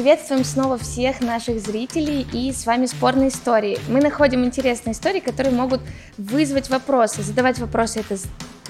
Приветствуем снова всех наших зрителей и с вами спорные истории. Мы находим интересные истории, которые могут вызвать вопросы. Задавать вопросы это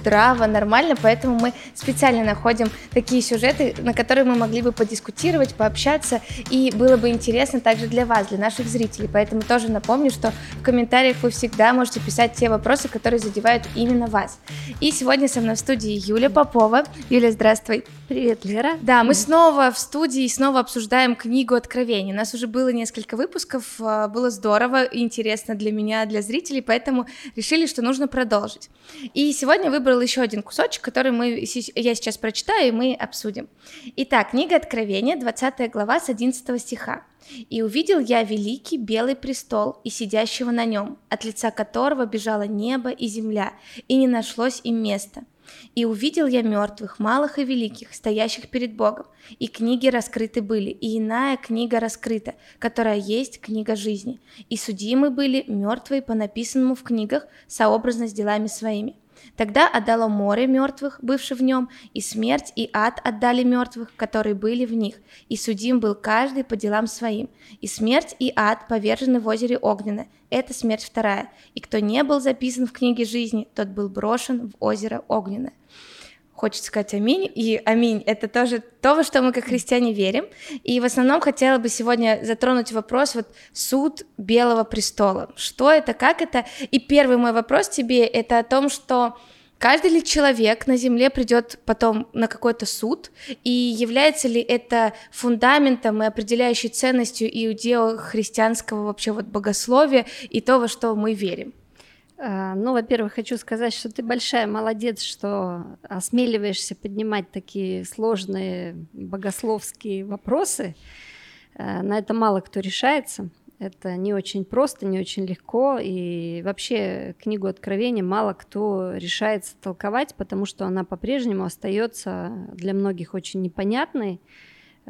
здраво, нормально, поэтому мы специально находим такие сюжеты, на которые мы могли бы подискутировать, пообщаться, и было бы интересно также для вас, для наших зрителей. Поэтому тоже напомню, что в комментариях вы всегда можете писать те вопросы, которые задевают именно вас. И сегодня со мной в студии Юля Попова. Юля, здравствуй. Привет, Лера. Да, мы снова в студии, снова обсуждаем книгу Откровений. У нас уже было несколько выпусков, а, было здорово и интересно для меня, для зрителей, поэтому решили, что нужно продолжить. И сегодня выбрал выбрал еще один кусочек, который мы, я сейчас прочитаю, и мы обсудим. Итак, книга Откровения, 20 глава с 11 стиха. «И увидел я великий белый престол и сидящего на нем, от лица которого бежало небо и земля, и не нашлось им места. И увидел я мертвых, малых и великих, стоящих перед Богом, и книги раскрыты были, и иная книга раскрыта, которая есть книга жизни. И судимы были мертвые по написанному в книгах сообразно с делами своими. Тогда отдало море мертвых, бывших в нем, и смерть и ад отдали мертвых, которые были в них, и судим был каждый по делам своим. И смерть и ад повержены в озере Огненное, это смерть вторая. И кто не был записан в книге жизни, тот был брошен в озеро Огненное хочется сказать аминь. И аминь — это тоже то, во что мы как христиане верим. И в основном хотела бы сегодня затронуть вопрос вот суд Белого престола. Что это, как это? И первый мой вопрос тебе — это о том, что Каждый ли человек на Земле придет потом на какой-то суд, и является ли это фундаментом и определяющей ценностью иудео-христианского вообще вот богословия и то, во что мы верим? А, ну, во-первых, хочу сказать, что ты большая молодец, что осмеливаешься поднимать такие сложные богословские вопросы. А, на это мало кто решается. Это не очень просто, не очень легко, и вообще книгу Откровения мало кто решается толковать, потому что она по-прежнему остается для многих очень непонятной.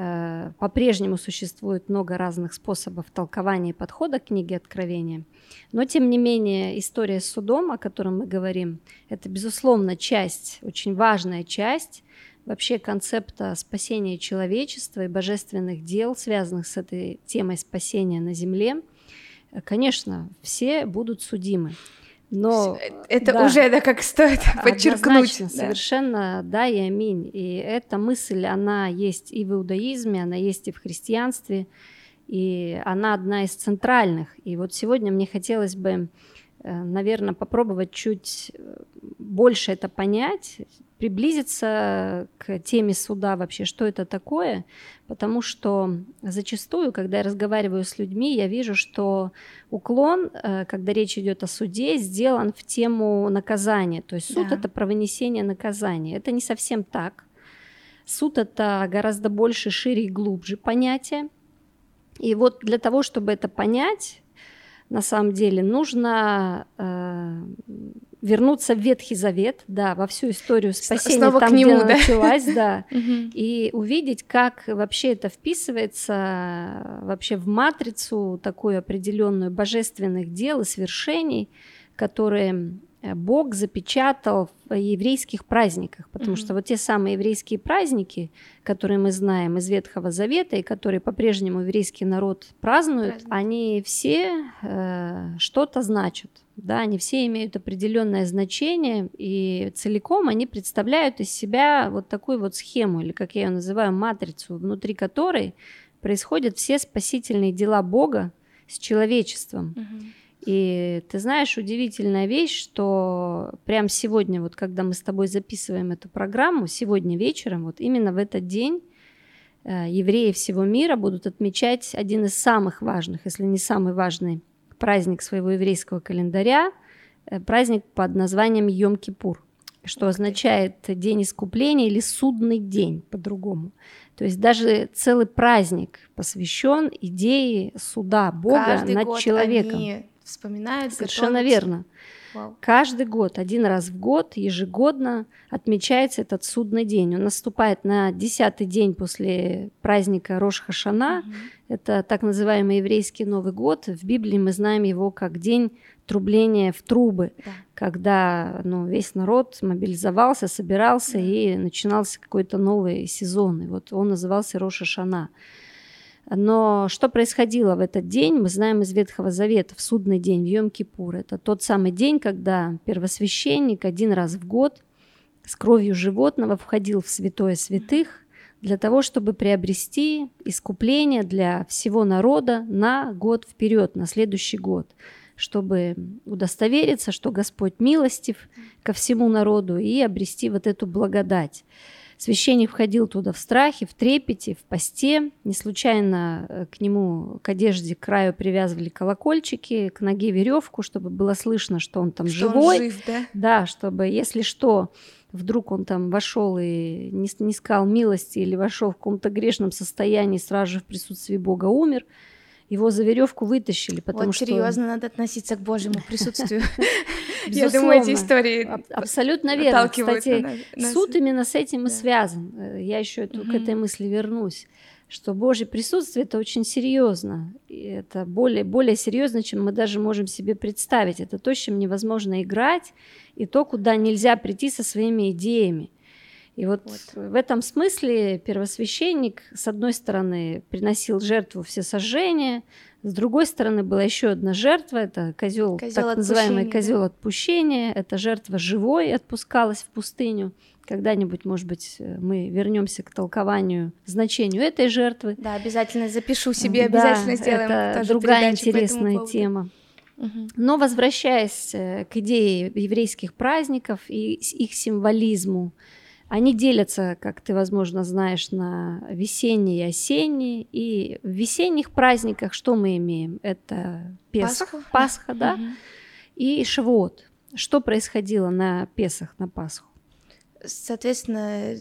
А, по-прежнему существует много разных способов толкования подхода к книге Откровения. Но, тем не менее, история с судом, о котором мы говорим, это, безусловно, часть, очень важная часть вообще концепта спасения человечества и божественных дел, связанных с этой темой спасения на земле. Конечно, все будут судимы. Но это да, уже да, как стоит подчеркнуть. Да. Совершенно, да и аминь. И эта мысль, она есть и в иудаизме, она есть и в христианстве и она одна из центральных. И вот сегодня мне хотелось бы, э, наверное, попробовать чуть э, больше это понять, приблизиться к теме суда вообще, что это такое, потому что зачастую, когда я разговариваю с людьми, я вижу, что уклон, э, когда речь идет о суде, сделан в тему наказания, то есть суд да. это про вынесение наказания. Это не совсем так. Суд это гораздо больше, шире и глубже понятие. И вот для того, чтобы это понять, на самом деле нужно э, вернуться в Ветхий Завет, да, во всю историю спасения, Снова там, к нему, где да? началась, да, и увидеть, как вообще это вписывается вообще в матрицу такую определенную божественных дел и свершений, которые Э, Бог запечатал в еврейских праздниках, потому mm-hmm. что вот те самые еврейские праздники, которые мы знаем из Ветхого Завета и которые по-прежнему еврейский народ празднует, Праздник. они все э, что-то значат, да, они все имеют определенное значение и целиком они представляют из себя вот такую вот схему или, как я ее называю, матрицу, внутри которой происходят все спасительные дела Бога с человечеством. Mm-hmm. И ты знаешь, удивительная вещь, что прямо сегодня, вот когда мы с тобой записываем эту программу, сегодня вечером, вот именно в этот день э, евреи всего мира будут отмечать один из самых важных, если не самый важный праздник своего еврейского календаря, э, праздник под названием Йом-Кипур, что означает день искупления или судный день по-другому. То есть даже целый праздник посвящен идее суда Бога Каждый над человеком. Они вспоминают. Совершенно готовятся. верно. Вау. Каждый год, один раз в год, ежегодно отмечается этот судный день. Он наступает на десятый день после праздника Рош Хашана. Угу. Это так называемый еврейский Новый год. В Библии мы знаем его как день трубления в трубы, да. когда ну, весь народ мобилизовался, собирался да. и начинался какой-то новый сезон. И вот он назывался Роша Шана. Но что происходило в этот день, мы знаем из Ветхого Завета, в судный день, в Йом-Кипур. Это тот самый день, когда первосвященник один раз в год с кровью животного входил в святое святых для того, чтобы приобрести искупление для всего народа на год вперед, на следующий год, чтобы удостовериться, что Господь милостив ко всему народу и обрести вот эту благодать. Священник входил туда в страхе, в трепете, в посте. Не случайно э, к нему, к одежде, к краю привязывали колокольчики, к ноге веревку, чтобы было слышно, что он там что живой. Он жив, да? Да, чтобы, если что, вдруг он там вошел и не, не искал милости или вошел в каком-то грешном состоянии, сразу же в присутствии Бога умер, его за веревку вытащили, потому вот что... серьезно надо относиться к Божьему присутствию. Я думаю, эти истории Абсолютно верно. Кстати, суд именно с этим и связан. Я еще к этой мысли вернусь что Божье присутствие это очень серьезно. И это более, более серьезно, чем мы даже можем себе представить. Это то, с чем невозможно играть, и то, куда нельзя прийти со своими идеями. И вот, вот в этом смысле первосвященник, с одной стороны, приносил жертву все сожжения, с другой стороны, была еще одна жертва, это козел, так называемый козел отпущения, это жертва живой отпускалась в пустыню. Когда-нибудь, может быть, мы вернемся к толкованию, значению этой жертвы. Да, обязательно запишу себе, обязательно да, сделаем. Это тоже другая интересная тема. Но возвращаясь э, к идее еврейских праздников и их символизму, они делятся, как ты, возможно, знаешь, на весенние и осенние. И в весенних праздниках что мы имеем? Это Песах, Пасха, Пасха да, угу. и Шавуот. Что происходило на Песах, на Пасху? Соответственно,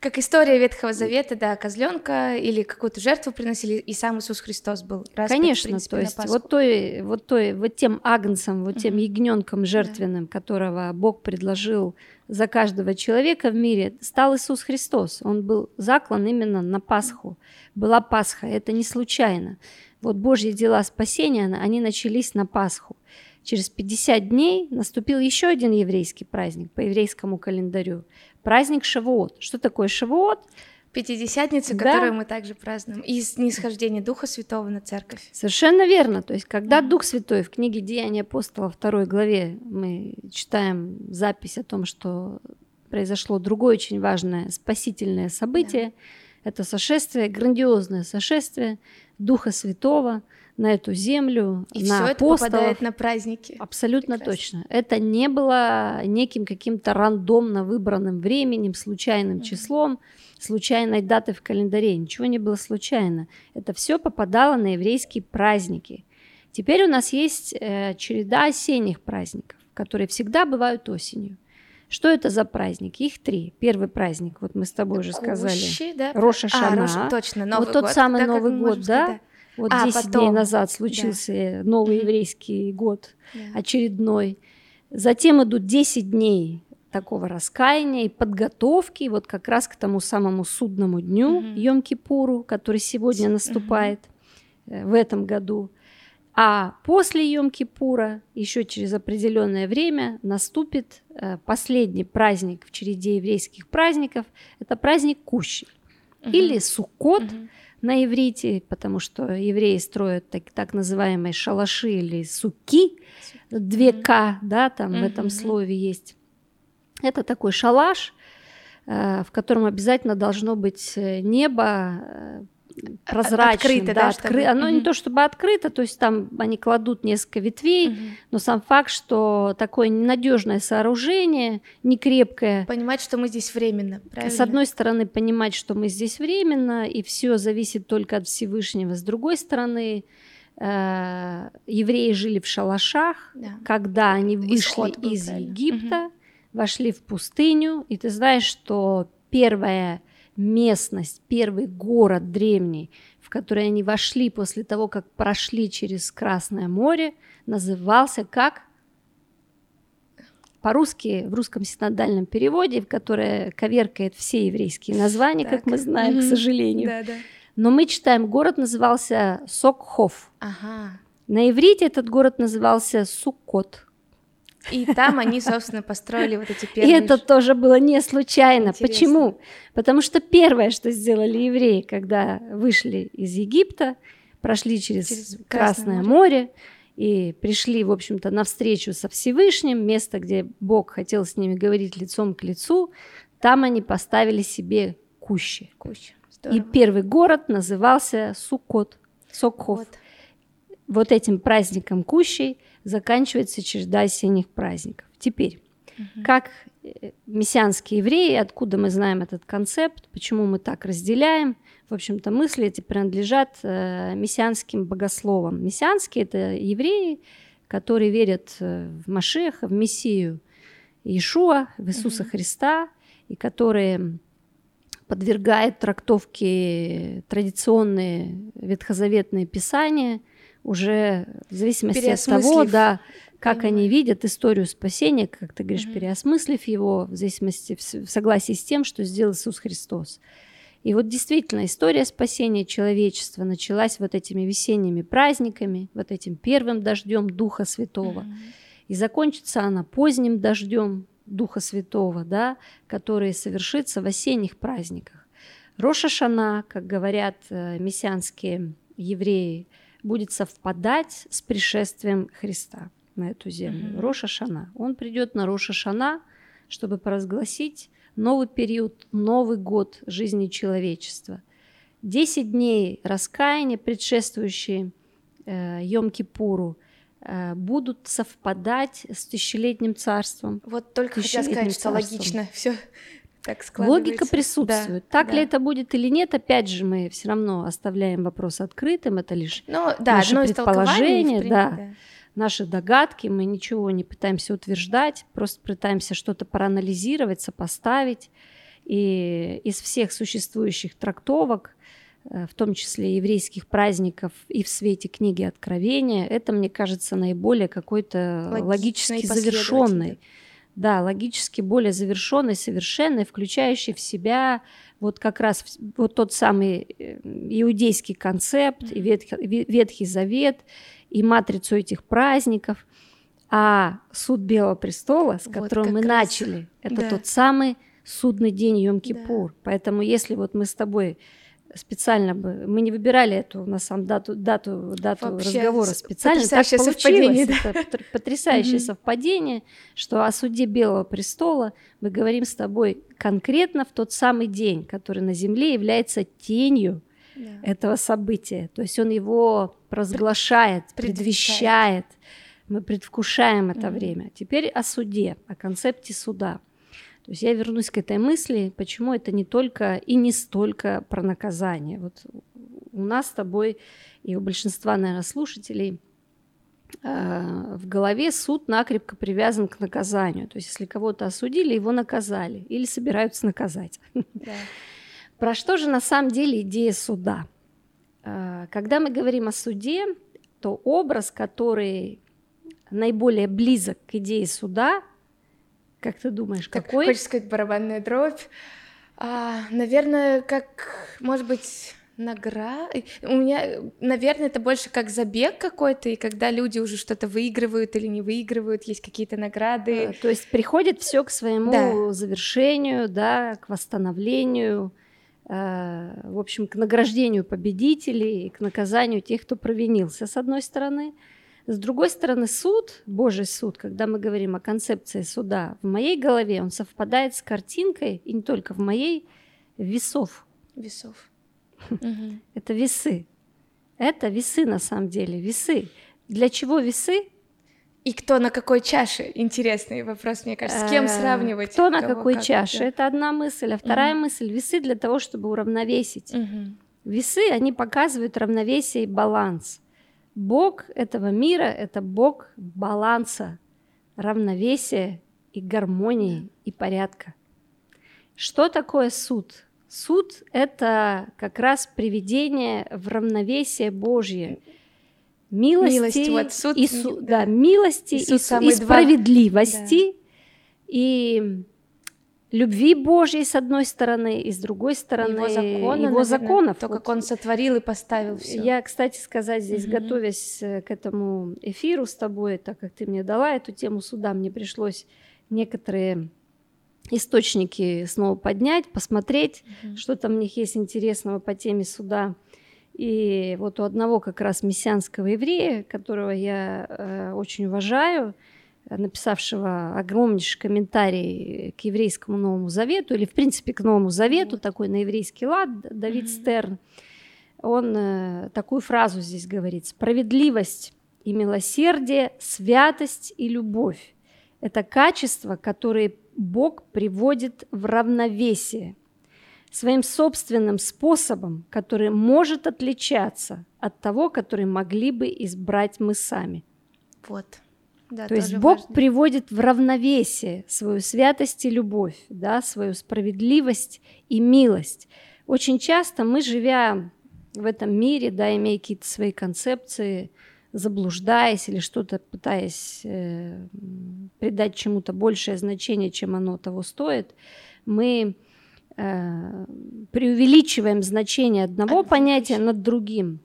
как история Ветхого Завета, да, козленка или какую-то жертву приносили, и сам Иисус Христос был распят, Конечно, принципе, то есть вот той, вот той, вот тем агнцем, вот тем ягненком жертвенным, да. которого Бог предложил за каждого человека в мире, стал Иисус Христос. Он был заклан именно на Пасху. Была Пасха, это не случайно. Вот Божьи дела спасения, они начались на Пасху. Через 50 дней наступил еще один еврейский праздник по еврейскому календарю. Праздник Шавуот. Что такое Шавуот? Пятидесятница, да. которую мы также празднуем, и снисхождение Духа Святого на церковь. Совершенно верно. То есть, когда. Дух Святой в книге Деяния апостола второй главе мы читаем запись о том, что произошло другое очень важное спасительное событие, yeah. это сошествие, грандиозное сошествие Духа Святого – на эту землю, и на все это попадает на праздники. Абсолютно Прекрасно. точно. Это не было неким каким-то рандомно выбранным временем, случайным mm-hmm. числом, случайной датой в календаре. Ничего не было случайно. Это все попадало на еврейские праздники. Теперь у нас есть э, череда осенних праздников, которые всегда бывают осенью. Что это за праздники? Их три. Первый праздник, вот мы с тобой уже сказали. Кущи, да? Роша Шана. А, Роша, точно, Новый вот год. тот самый да, Новый год, да? да? Вот а, 10 потом. дней назад случился да. новый еврейский год да. очередной. Затем идут 10 дней такого раскаяния и подготовки вот как раз к тому самому судному дню mm Йом-Кипуру, который сегодня наступает mm в этом году. А после Йом-Кипура, еще через определенное время, наступит э, последний праздник в череде еврейских праздников. Это праздник Кущи mm или Суккот. mm на иврите, потому что евреи строят так, так называемые шалаши или суки, две К, да, там mm-hmm. в этом слове есть. Это такой шалаш, э, в котором обязательно должно быть э, небо, э, прозрачным, открыто, да, да откры... чтобы... оно угу. не то чтобы открыто, то есть там они кладут несколько ветвей, угу. но сам факт, что такое ненадежное сооружение, не крепкое. Понимать, что мы здесь временно, правильно? С одной стороны, понимать, что мы здесь временно, и все зависит только от Всевышнего. С другой стороны, э, евреи жили в шалашах, да. когда они вышли из правильно. Египта, угу. вошли в пустыню, и ты знаешь, что первое местность, первый город древний, в который они вошли после того, как прошли через Красное море, назывался как по-русски, в русском синодальном переводе, которое коверкает все еврейские названия, так. как мы знаем, mm-hmm. к сожалению. Да, да. Но мы читаем, город назывался Сокхов. Ага. На иврите этот город назывался Суккот. И там они, собственно, построили вот эти первые... И это тоже было не случайно. Интересно. Почему? Потому что первое, что сделали евреи, когда вышли из Египта, прошли через, через Красное, море. море и пришли, в общем-то, на встречу со Всевышним, место, где Бог хотел с ними говорить лицом к лицу, там они поставили себе кущи. кущи. И первый город назывался Сукот, Сокхов. Вот. Вот этим праздником кущей заканчивается череда осенних праздников. Теперь, угу. как э, мессианские евреи, откуда мы знаем этот концепт, почему мы так разделяем, в общем-то, мысли эти принадлежат э, мессианским богословам. Мессианские – это евреи, которые верят э, в Машеха, в Мессию Иешуа, в Иисуса угу. Христа, и которые подвергают трактовке традиционные ветхозаветные писания – уже в зависимости от того, да, как Понимаю. они видят историю спасения, как ты говоришь, угу. переосмыслив его, в зависимости, в согласии с тем, что сделал Иисус Христос. И вот действительно история спасения человечества началась вот этими весенними праздниками, вот этим первым дождем Духа Святого. mm И закончится она поздним дождем Духа Святого, да, который совершится в осенних праздниках. Роша Шана, как говорят э, мессианские евреи, будет совпадать с пришествием Христа на эту землю. Mm-hmm. Роша Шана. Он придет на Роша Шана, чтобы провозгласить новый период, новый год жизни человечества. Десять дней раскаяния, предшествующие э, Йом-Кипуру, э, будут совпадать с тысячелетним царством. Вот только хотела сказать, что логично все так Логика присутствует. Да, так да. ли это будет или нет, опять же, мы все равно оставляем вопрос открытым. Это лишь ну, да, наше предположение, принципе, да, да, наши догадки. Мы ничего не пытаемся утверждать, просто пытаемся что-то проанализировать, сопоставить. И из всех существующих трактовок, э, в том числе еврейских праздников и в свете книги Откровения, это, мне кажется, наиболее какой-то логически завершенный да, логически более завершенный, совершенный, включающий в себя вот как раз вот тот самый э, иудейский концепт, и Ветхий, Ветхий Завет, и матрицу этих праздников. А суд Белого престола, с которым вот мы раз. начали, это да. тот самый судный день Йом-Кипур. Да. Поэтому если вот мы с тобой специально бы, мы не выбирали эту, на самом дату, дату, дату Вообще разговора специально, так получилось, совпадение, да. это потрясающее совпадение, что о суде Белого престола мы говорим с тобой конкретно в тот самый день, который на Земле является тенью да. этого события, то есть он его провозглашает, предвещает, мы предвкушаем это время. Теперь о суде, о концепте суда. То есть я вернусь к этой мысли, почему это не только и не столько про наказание. Вот у нас с тобой и у большинства, наверное, слушателей э, в голове суд накрепко привязан к наказанию. То есть если кого-то осудили, его наказали или собираются наказать. Да. Про что же на самом деле идея суда? Э, когда мы говорим о суде, то образ, который наиболее близок к идее суда, как ты думаешь, так, какой? Хочешь сказать барабанная дробь? А, наверное, как, может быть, награда. У меня, наверное, это больше как забег какой-то, и когда люди уже что-то выигрывают или не выигрывают, есть какие-то награды. А, то есть приходит все к своему да. завершению, да, к восстановлению, э, в общем, к награждению победителей, к наказанию тех, кто провинился, с одной стороны. С другой стороны, суд, Божий суд, когда мы говорим о концепции суда, в моей голове он совпадает с картинкой, и не только в моей, весов. Весов. Это весы. Это весы на самом деле, весы. Для чего весы? И кто на какой чаше? Интересный вопрос, мне кажется. С кем э, сравнивать? Кто на какой чаше? Это одна мысль. А вторая мысль – весы для того, чтобы уравновесить. Весы, они показывают равновесие и баланс. Бог этого мира – это Бог баланса, равновесия и гармонии и порядка. Что такое суд? Суд – это как раз приведение в равновесие Божье, милости, Милость, вот, суд, и, су, да. Да, милости и, и, и справедливости. Да. И любви Божьей с одной стороны и с другой стороны его, закона, его наверное, законов. То, как он сотворил и поставил все. Я, кстати, сказать здесь, Мгм. готовясь э, к этому эфиру с тобой, так как ты мне дала эту тему суда, мне пришлось некоторые источники снова поднять, посмотреть, что там в них есть интересного по теме суда. И вот у одного как раз мессианского еврея, которого я э, очень уважаю, э, написавшего огромнейший комментарий к еврейскому Новому Завету, или в принципе к Новому Завету, Вот. такой на еврейский лад, Давид Мгм. Стерн, он э, такую фразу здесь говорит. «Справедливость и милосердие, святость и любовь – это качества, которые Бог приводит в равновесие своим собственным способом, который может отличаться от того, который могли бы избрать мы сами. Вот. Да, То есть Бог важно. приводит в равновесие свою святость и любовь, да, свою справедливость и милость. Очень часто мы, живя в этом мире, да, имея какие-то свои концепции, заблуждаясь или что-то пытаясь э, придать чему-то большее значение, чем оно того стоит, мы э, преувеличиваем значение одного понятия над другим.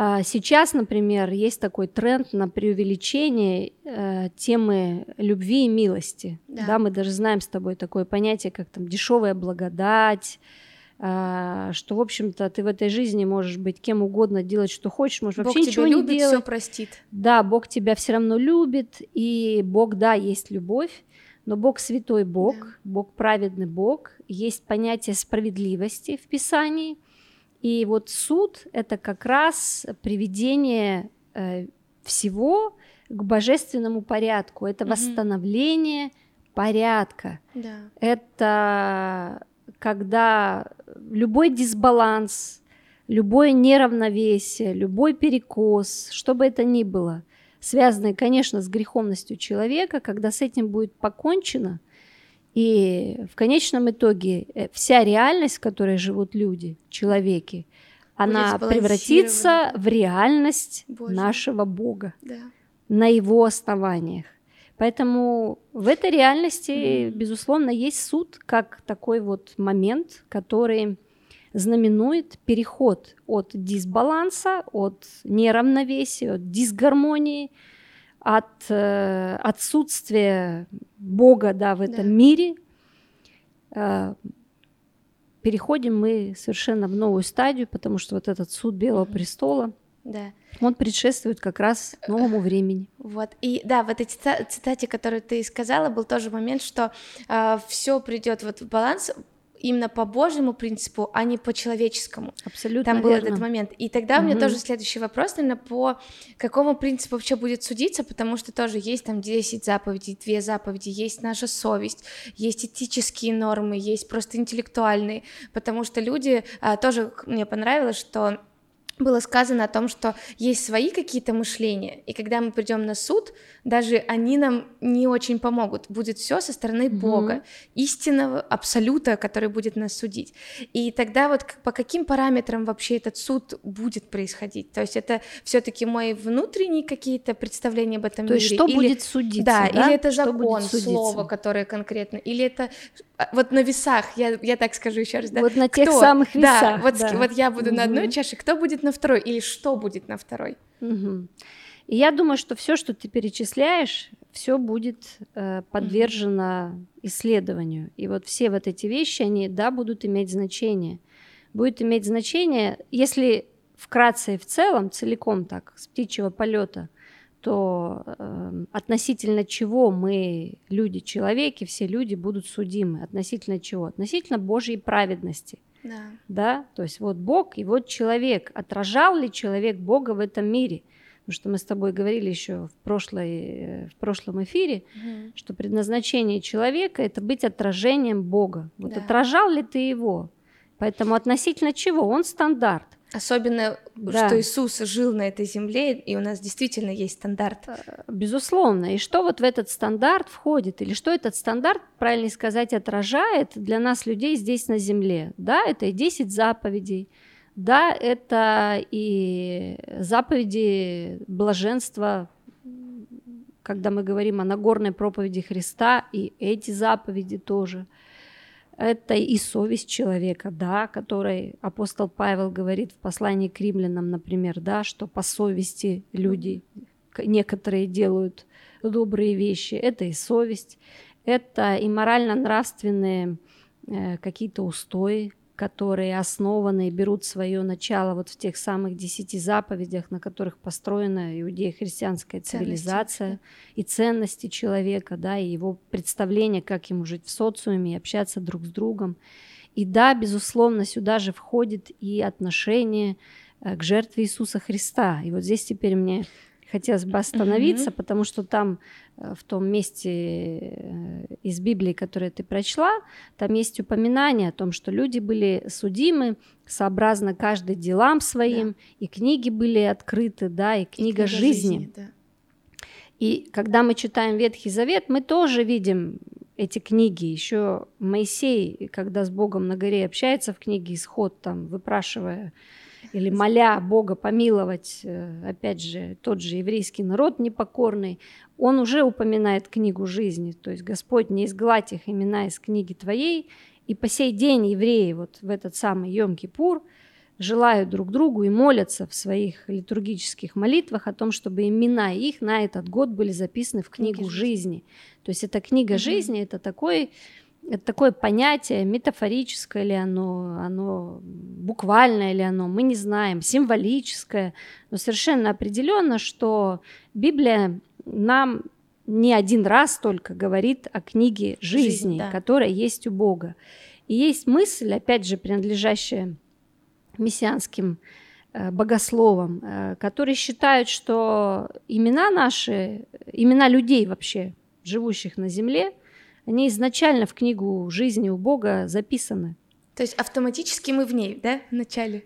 А Сейчас, например, есть такой тренд на преувеличение э, темы любви и милости. Да. Да. мы даже знаем с тобой такое понятие, как там дешевая благодать, а, что, в общем-то, ты в этой жизни можешь быть кем угодно, делать, что хочешь, можешь Бог вообще тебя ничего любит, не делать. все простит. Да, Бог тебя все равно любит, и Бог, да, есть любовь, но Бог святой Бог, Да. Бог праведный Бог, есть понятие справедливости в Писании, и вот суд – это как раз приведение э, всего к божественному порядку, это Мгм. восстановление порядка, Да. это когда любой дисбаланс, любое неравновесие, любой перекос, что бы это ни было, связанное, конечно, с греховностью человека, когда с этим будет покончено, и в конечном итоге э, вся реальность, в которой живут люди, человеки, она превратится в реальность Божью. нашего Бога Да. на его основаниях. Поэтому в этой реальности, Мгм. безусловно, есть суд как такой вот момент, который знаменует переход от дисбаланса, от неравновесия, от дисгармонии, от э, отсутствия Бога да, в этом Да. мире. Э, переходим мы совершенно в новую стадию, потому что вот этот суд Белого престола, Да. он предшествует как раз новому времени. Вот. И да, в этой цита- цитате, которую ты сказала, был тоже момент, что все придет вот в баланс именно по Божьему принципу, а не по человеческому. Абсолютно Там был верно. этот момент. И тогда у меня тоже следующий вопрос, наверное, по какому принципу вообще будет судиться, потому что тоже есть там 10 заповедей, две заповеди, есть наша совесть, есть этические нормы, есть просто интеллектуальные, потому что люди, а, тоже мне понравилось, что было сказано о том, что есть свои какие-то мышления, и когда мы придем на суд, даже они нам не очень помогут. Будет все со стороны Мгм. Бога, истинного абсолюта, который будет нас судить. И тогда вот по каким параметрам вообще этот суд будет происходить? То есть это все-таки мои внутренние какие-то представления об этом То есть мире? что или- будет судиться? да, или это Что закон, слово, которое конкретно, или это вот на весах, я, я так скажу еще раз, да, Вот на тех кто? самых Да, весах. вот, с- да. вот я буду на одной чаше, кто будет на второй, или что будет на второй? Мгм. И я думаю, что все, что ты перечисляешь, все будет э, подвержено исследованию. И вот все вот эти вещи, они, да, будут иметь значение. Будет иметь значение, если вкратце и в целом, целиком так, с птичьего полета, то э, относительно чего мы, люди, человеки, все люди будут судимы. Относительно чего? Относительно Божьей праведности Да. да, то есть вот Бог и вот человек. Отражал ли человек Бога в этом мире? Потому что мы с тобой говорили еще в, прошлой, в прошлом эфире, Мгм. что предназначение человека это быть отражением Бога. Вот Да. отражал ли ты его? Поэтому относительно чего? Он стандарт. Особенно, Да. что Иисус жил на этой земле, и у нас действительно есть стандарт. Безусловно. И что вот в этот стандарт входит? Или что этот стандарт, правильно сказать, отражает для нас, людей здесь на земле? Да, это и 10 заповедей, да, это и заповеди блаженства, когда мы говорим о Нагорной проповеди Христа, и эти заповеди тоже. Это и совесть человека, да, которой апостол Павел говорит в послании к римлянам, например, да, что по совести люди некоторые делают добрые вещи. Это и совесть, это и морально-нравственные э, какие-то устои, которые основаны и берут свое начало вот в тех самых десяти заповедях, на которых построена иудея-христианская цивилизация ценности, и ценности человека, да, и его представление, как ему жить в социуме общаться друг с другом. И да, безусловно, сюда же входит и отношение э, к жертве Иисуса Христа. И вот здесь теперь мне хотелось бы остановиться, mm-hmm. потому что там э, в том месте э, из Библии, которое ты прочла, там есть упоминание о том, что люди были судимы сообразно каждый делам своим, да. и книги были открыты, да, и книга, и книга жизни. жизни да. И когда мы читаем Ветхий Завет, мы тоже видим эти книги. Еще Моисей, когда с Богом на горе общается в книге Исход, там выпрашивая или моля Бога помиловать, э, опять же, тот же еврейский народ непокорный, он уже упоминает книгу жизни, то есть Господь не изгладь их имена из книги твоей, и по сей день евреи вот в этот самый Йом-Кипур желают друг другу и молятся в своих литургических молитвах о том, чтобы имена их на этот год были записаны в книгу Книги жизни. жизни. То есть эта книга угу. жизни, это такой это такое понятие, метафорическое ли оно, оно буквальное ли оно, мы не знаем, символическое, но совершенно определенно, что Библия нам не один раз только говорит о книге жизни, Жизнь, да. которая есть у Бога. И есть мысль, опять же, принадлежащая мессианским э, богословам, э, которые считают, что имена наши, имена людей вообще, живущих на земле, они изначально в книгу жизни у Бога записаны. То есть автоматически мы в ней, да, в начале?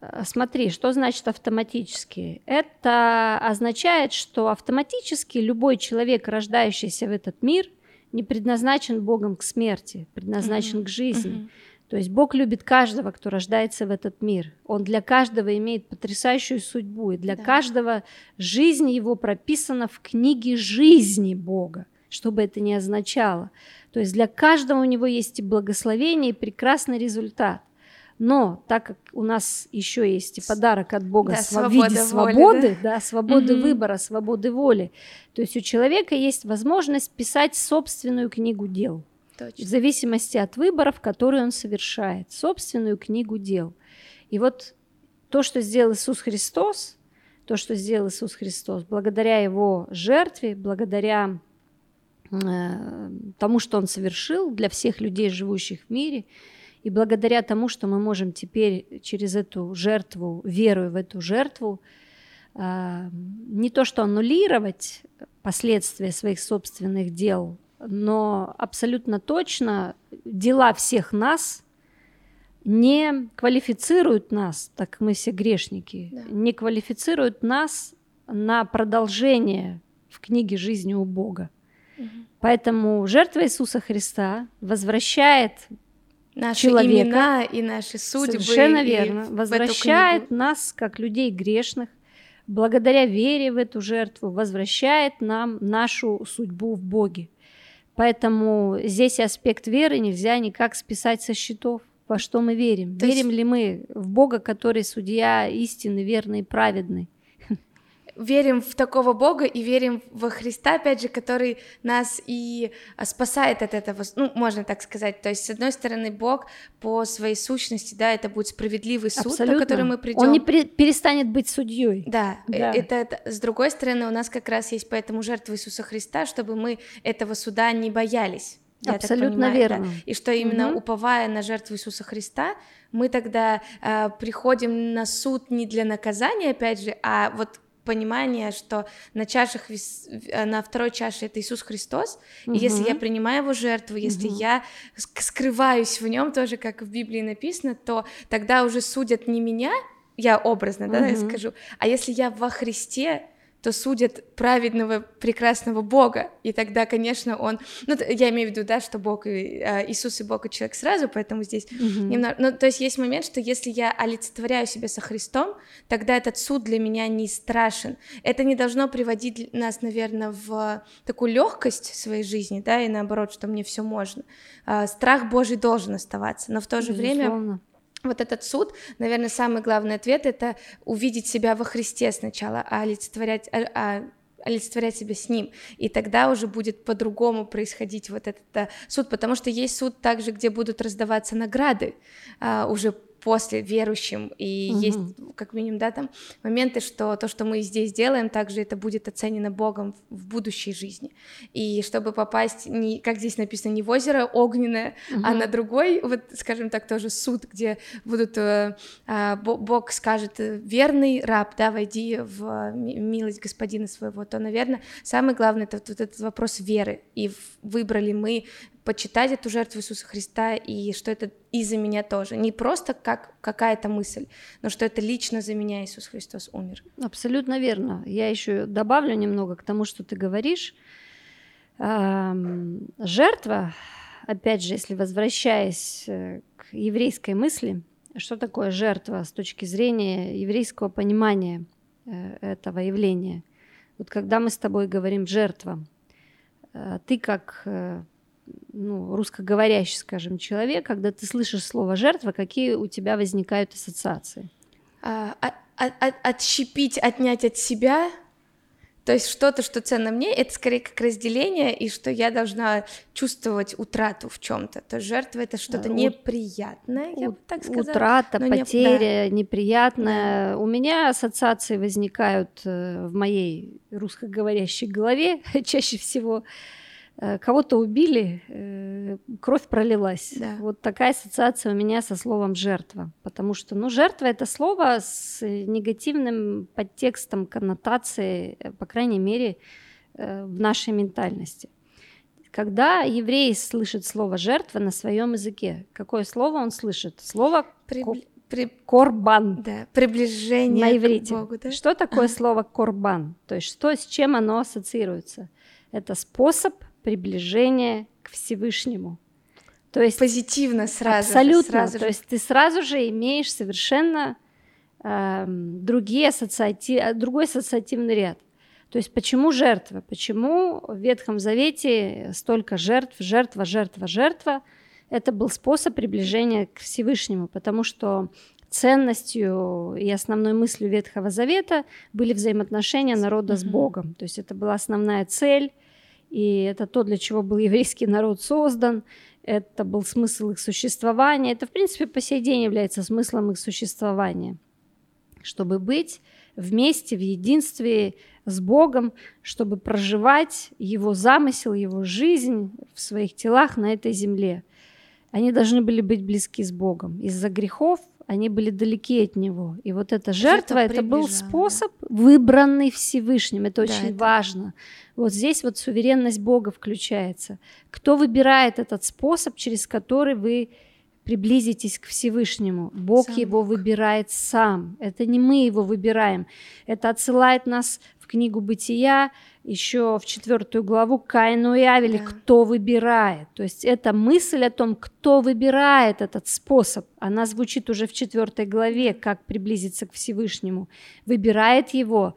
А, смотри, что значит автоматически? Это означает, что автоматически любой человек, рождающийся в этот мир, не предназначен Богом к смерти, предназначен mm-hmm. к жизни. Mm-hmm. То есть Бог любит каждого, кто рождается в этот мир. Он для каждого имеет потрясающую судьбу, и для да. каждого жизнь его прописана в книге жизни Бога что бы это ни означало. То есть для каждого у него есть и благословение, и прекрасный результат. Но так как у нас еще есть и подарок от Бога да, в виде свободы, да? Да, свободы угу. выбора, свободы воли, то есть у человека есть возможность писать собственную книгу дел. Точно. В зависимости от выборов, которые он совершает, собственную книгу дел. И вот то, что сделал Иисус Христос, то, что сделал Иисус Христос, благодаря Его жертве, благодаря тому, что он совершил для всех людей, живущих в мире. И благодаря тому, что мы можем теперь через эту жертву, веруя в эту жертву, э, не то что аннулировать последствия своих собственных дел, но абсолютно точно дела всех нас не квалифицируют нас, так мы все грешники, да. не квалифицируют нас на продолжение в книге жизни у Бога. Поэтому жертва Иисуса Христа возвращает наши человека, имена и наши судьбы. Совершенно верно. Возвращает нас, как людей грешных, благодаря вере в эту жертву, возвращает нам нашу судьбу в Боге. Поэтому здесь аспект веры нельзя никак списать со счетов. Во что мы верим? То верим есть... ли мы в Бога, который судья истинный, верный, праведный? Верим в такого Бога и верим во Христа, опять же, который нас и а, спасает от этого, ну, можно так сказать. То есть, с одной стороны, Бог по своей сущности, да, это будет справедливый суд, Абсолютно. на который мы придем. Он не при- перестанет быть судьей. Да, э, да. Это, это, с другой стороны, у нас как раз есть поэтому жертва Иисуса Христа, чтобы мы этого суда не боялись. Я Абсолютно понимаю, верно. Да? И что именно угу. уповая на жертву Иисуса Христа, мы тогда э, приходим на суд не для наказания, опять же, а вот понимание, что на чашах, э, на второй чаше это Иисус Христос, угу. и если я принимаю его жертву, если угу. я скрываюсь в нем, тоже как в Библии написано, то тогда уже судят не меня, я образно, угу. да, я скажу, а если я во Христе, то судят праведного, прекрасного Бога. И тогда, конечно, он... Ну, я имею в виду, да, что Бог и э, Иисус и Бог и человек сразу, поэтому здесь mm-hmm. немного... Ну, то есть есть момент, что если я олицетворяю себя со Христом, тогда этот суд для меня не страшен. Это не должно приводить нас, наверное, в такую легкость своей жизни, да, и наоборот, что мне все можно. Э, страх Божий должен оставаться, но в то же Безусловно. время вот этот суд, наверное, самый главный ответ это увидеть себя во Христе сначала, а олицетворять, а, а, олицетворять себя с Ним, и тогда уже будет по-другому происходить вот этот а, суд, потому что есть суд также, где будут раздаваться награды а, уже после верующим, и угу. есть как минимум, да, там моменты, что то, что мы здесь делаем, также это будет оценено Богом в, будущей жизни, и чтобы попасть, не, как здесь написано, не в озеро огненное, угу. а на другой, вот, скажем так, тоже суд, где будут, э, э, Бог скажет, верный раб, да, войди в милость господина своего, то, наверное, самый главный это вот этот вопрос веры, и выбрали мы почитать эту жертву Иисуса Христа, и что это и за меня тоже. Не просто как какая-то мысль, но что это лично за меня Иисус Христос умер. Абсолютно верно. Я еще добавлю немного к тому, что ты говоришь. Жертва, опять же, если возвращаясь э, к еврейской мысли, что такое жертва с точки зрения еврейского понимания э, этого явления? Вот когда мы с тобой говорим жертва, э, ты как ну, русскоговорящий, скажем, человек, когда ты слышишь слово жертва, какие у тебя возникают ассоциации? А, а, а, отщепить, отнять от себя, то есть что-то, что ценно мне, это скорее как разделение, и что я должна чувствовать утрату в чем-то. То есть жертва это что-то неприятное, я бы так сказала. Утрата, потеря, не... да. неприятная. Да. У меня ассоциации возникают э, в моей русскоговорящей голове чаще всего кого-то убили, э, кровь пролилась. Да. Вот такая ассоциация у меня со словом жертва. Потому что, ну, жертва это слово с негативным подтекстом, коннотацией, э, по крайней мере, в нашей ментальности. Когда еврей слышит слово жертва на своем языке, какое слово он слышит? Слово при... При... корбан. Да, приближение на иврите. к Богу, да? Что такое слово корбан? То есть что с чем оно ассоциируется? Это способ приближение к Всевышнему. То есть позитивно сразу. Абсолютно. Сразу. То есть ты сразу же имеешь совершенно э, другие ассоциати... другой ассоциативный ряд. То есть почему жертва? Почему в Ветхом Завете столько жертв, жертва, жертва, жертва? Это был способ приближения к Всевышнему, потому что ценностью и основной мыслью Ветхого Завета были взаимоотношения народа с Богом. То есть это была основная цель и это то, для чего был еврейский народ создан, это был смысл их существования, это, в принципе, по сей день является смыслом их существования, чтобы быть вместе, в единстве с Богом, чтобы проживать Его замысел, Его жизнь в своих телах на этой земле. Они должны были быть близки с Богом. Из-за грехов они были далеки от него. И вот эта жертва, это был способ, да. выбранный Всевышним. Это да, очень это... важно. Вот здесь вот суверенность Бога включается. Кто выбирает этот способ, через который вы приблизитесь к Всевышнему. Бог сам его Бог. выбирает сам. Это не мы его выбираем. Это отсылает нас в книгу Бытия, еще в четвертую главу Каину и Авеле, да. кто выбирает. То есть это мысль о том, кто выбирает этот способ. Она звучит уже в четвертой главе, как приблизиться к Всевышнему. Выбирает его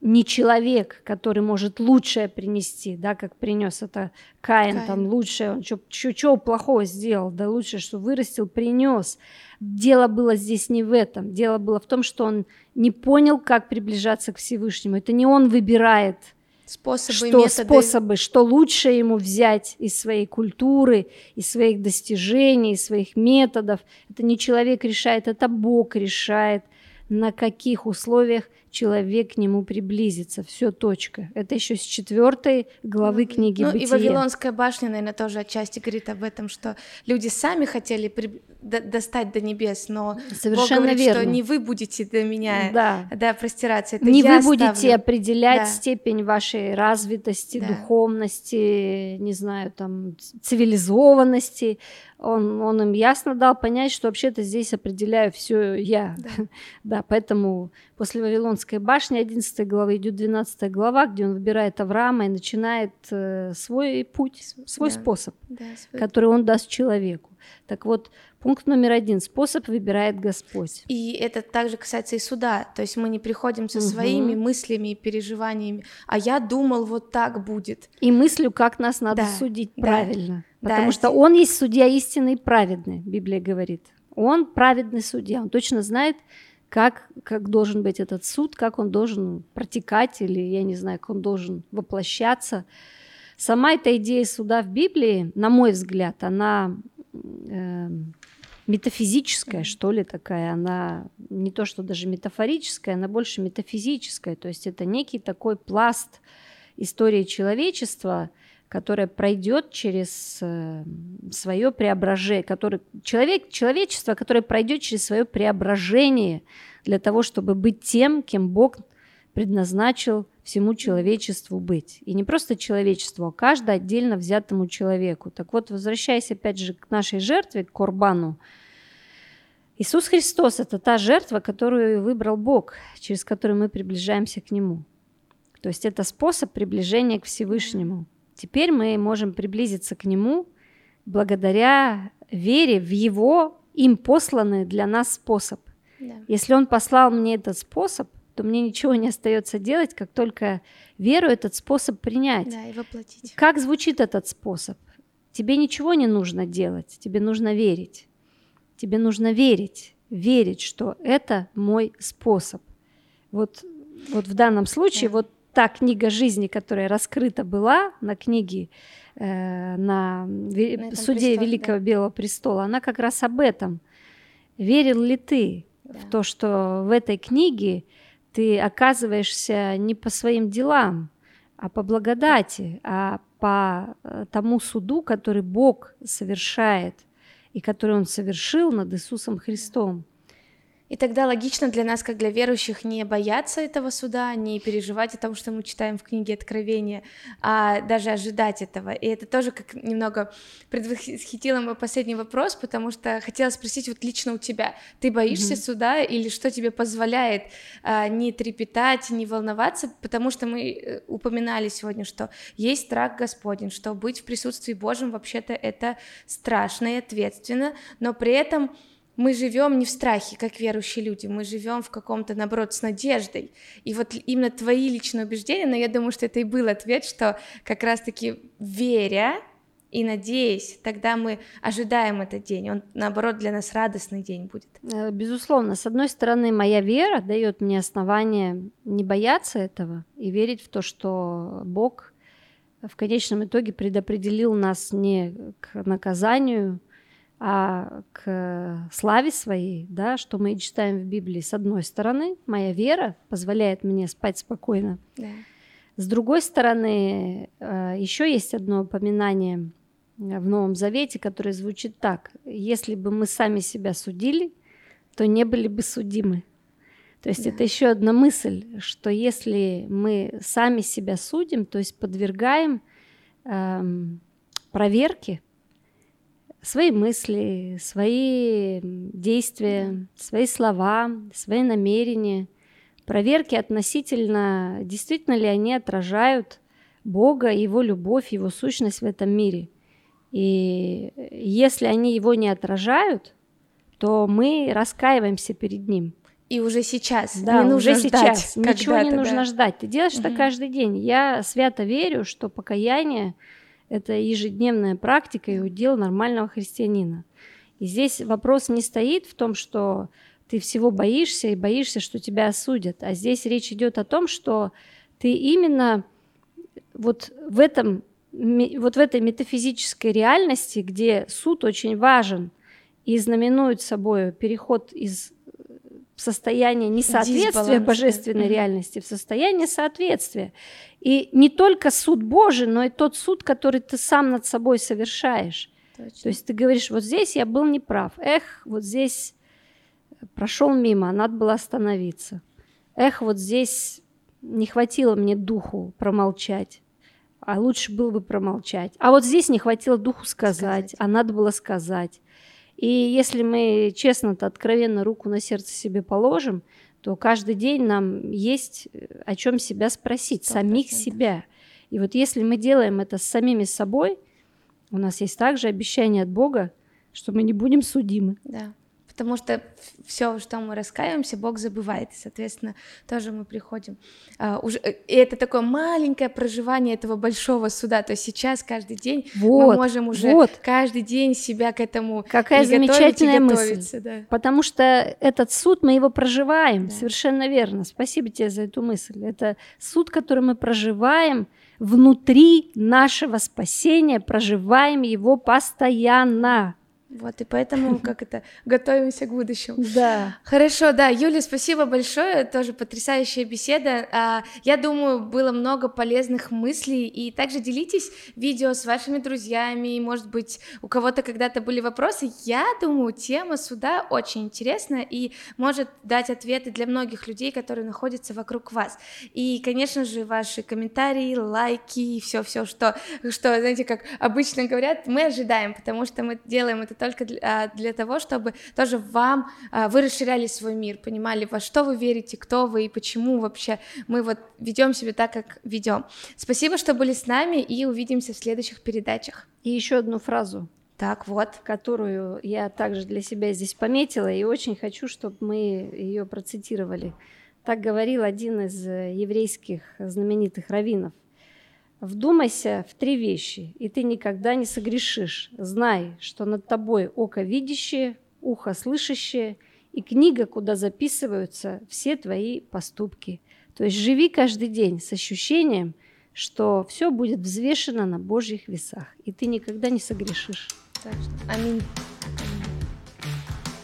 не человек, который может лучшее принести, да, как принес это Каин, Каин. там лучшее, он что плохого сделал, да лучшее, что вырастил, принес. Дело было здесь не в этом, дело было в том, что он не понял, как приближаться к Всевышнему. Это не он выбирает способы, что методы. способы, что лучше ему взять из своей культуры, из своих достижений, из своих методов. Это не человек решает, это Бог решает, на каких условиях человек к нему приблизится. Все, точка. Это еще с четвертой главы ну, книги ну, Бытия. И Вавилонская башня, наверное, тоже отчасти говорит об этом, что люди сами хотели при... до... достать до небес, но Совершенно Бог говорит, верно. что не вы будете до меня да. Да, простираться. Это не вы будете ставлю. определять да. степень вашей развитости, да. духовности, не знаю, там, цивилизованности. Он, он им ясно дал понять, что вообще-то здесь определяю все я. Да. да, поэтому после Вавилонской Вавилонской башни 11 главы идет 12 глава, где он выбирает Авраама и начинает э, свой путь, свой да. способ, да, свой... который он даст человеку. Так вот, пункт номер один – способ выбирает Господь. И это также касается и суда. То есть мы не приходим со угу. своими мыслями и переживаниями, а я думал, вот так будет. И мыслью, как нас надо да, судить да, правильно. Потому да, что он есть судья истинный и праведный, Библия говорит. Он праведный судья, он точно знает, как, как должен быть этот суд, как он должен протекать, или я не знаю, как он должен воплощаться. Сама эта идея суда в Библии, на мой взгляд, она э, метафизическая, что ли, такая. Она не то, что даже метафорическая, она больше метафизическая. То есть это некий такой пласт истории человечества, которая пройдет через э, свое преображение, который, человек, человечество, которое пройдет через свое преображение для того, чтобы быть тем, кем Бог предназначил всему человечеству быть. И не просто человечеству, а каждому отдельно взятому человеку. Так вот, возвращаясь опять же к нашей жертве, к Корбану, Иисус Христос – это та жертва, которую выбрал Бог, через которую мы приближаемся к Нему. То есть это способ приближения к Всевышнему – Теперь мы можем приблизиться к Нему благодаря вере в Его им посланный для нас способ. Да. Если Он послал мне этот способ, то мне ничего не остается делать, как только веру этот способ принять. Да, и воплотить. Как звучит этот способ? Тебе ничего не нужно делать, тебе нужно верить. Тебе нужно верить, верить, что это мой способ. Вот, вот в данном случае, да. вот та книга жизни, которая раскрыта была на книге э, на, на суде престоле, Великого да. Белого престола, она как раз об этом. Верил ли ты да. в то, что в этой книге ты оказываешься не по своим делам, а по благодати, а по э, тому суду, который Бог совершает и который Он совершил над Иисусом Христом. И тогда логично для нас, как для верующих, не бояться этого суда, не переживать о том, что мы читаем в книге Откровения, а даже ожидать этого. И это тоже как немного предвосхитило мой последний вопрос, потому что хотела спросить вот лично у тебя, ты боишься mm-hmm. суда или что тебе позволяет а, не трепетать, не волноваться, потому что мы э, упоминали сегодня, что есть страх Господень, что быть в присутствии Божьем вообще-то это страшно и ответственно, но при этом мы живем не в страхе, как верующие люди, мы живем в каком-то, наоборот, с надеждой. И вот именно твои личные убеждения, но я думаю, что это и был ответ, что как раз-таки веря и надеясь, тогда мы ожидаем этот день. Он, наоборот, для нас радостный день будет. Э, безусловно. С одной стороны, моя вера дает мне основание не бояться этого и верить в то, что Бог в конечном итоге предопределил нас не к наказанию, а к славе своей, да, что мы читаем в Библии. С одной стороны, моя вера позволяет мне спать спокойно. Да. С другой стороны, э, еще есть одно упоминание в Новом Завете, которое звучит так. Если бы мы сами себя судили, то не были бы судимы. То есть да. это еще одна мысль, что если мы сами себя судим, то есть подвергаем эм, проверке, свои мысли, свои действия, свои слова, свои намерения, проверки относительно, действительно ли они отражают Бога, Его любовь, Его сущность в этом мире. И если они его не отражают, то мы раскаиваемся перед Ним. И уже сейчас. Да, не уже сейчас. Ничего не нужно да. ждать. Ты делаешь угу. это каждый день. Я свято верю, что покаяние это ежедневная практика и удел нормального христианина. И здесь вопрос не стоит в том, что ты всего боишься и боишься, что тебя осудят. А здесь речь идет о том, что ты именно вот в этом вот в этой метафизической реальности, где суд очень важен и знаменует собой переход из состояние несоответствия божественной mm-hmm. реальности в состояние соответствия. И не только суд Божий, но и тот суд, который ты сам над собой совершаешь. Точно. То есть ты говоришь, вот здесь я был неправ, эх, вот здесь прошел мимо, надо было остановиться. Эх, вот здесь не хватило мне духу промолчать, а лучше было бы промолчать. А вот здесь не хватило духу сказать, сказать. а надо было сказать. И если мы честно-то, откровенно руку на сердце себе положим, то каждый день нам есть э, о чем себя спросить, 100%. самих себя. И вот если мы делаем это с самими собой, у нас есть также обещание от Бога, что мы не будем судимы. Да потому что все, что мы раскаиваемся, Бог забывает, и, соответственно, тоже мы приходим. А, уже, э, и это такое маленькое проживание этого большого суда, то есть сейчас каждый день вот, мы можем уже вот. каждый день себя к этому Какая и замечательная готовить, и мысль, да. потому что этот суд мы его проживаем, да. совершенно верно. Спасибо тебе за эту мысль. Это суд, который мы проживаем внутри нашего спасения, проживаем его постоянно. Вот, и поэтому как это, готовимся к будущему. Да. Хорошо, да, Юля, спасибо большое, тоже потрясающая беседа. А, я думаю, было много полезных мыслей, и также делитесь видео с вашими друзьями, может быть, у кого-то когда-то были вопросы. Я думаю, тема суда очень интересная и может дать ответы для многих людей, которые находятся вокруг вас. И, конечно же, ваши комментарии, лайки, все-все, что, что, знаете, как обычно говорят, мы ожидаем, потому что мы делаем это только для, а, для того, чтобы тоже вам а, вы расширяли свой мир, понимали, во что вы верите, кто вы и почему вообще мы вот ведем себя так, как ведем. Спасибо, что были с нами, и увидимся в следующих передачах. И еще одну фразу. Так, вот. Которую я также для себя здесь пометила, и очень хочу, чтобы мы ее процитировали. Так говорил один из э, еврейских знаменитых раввинов. Вдумайся в три вещи, и ты никогда не согрешишь. Знай, что над тобой око видящее, ухо слышащее и книга, куда записываются все твои поступки. То есть живи каждый день с ощущением, что все будет взвешено на Божьих весах, и ты никогда не согрешишь. Так что, аминь.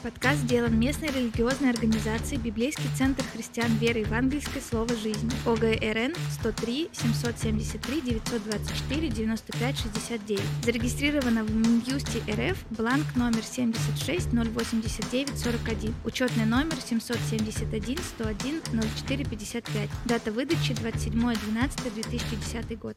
Подкаст сделан местной религиозной организацией Библейский центр христиан веры евангельской Слово жизни ОГРН 103 773 924 95 69. Зарегистрировано в Минюсте РФ бланк номер 76 089 41. Учетный номер 771 101 04 55. Дата выдачи 27 12 2010 год.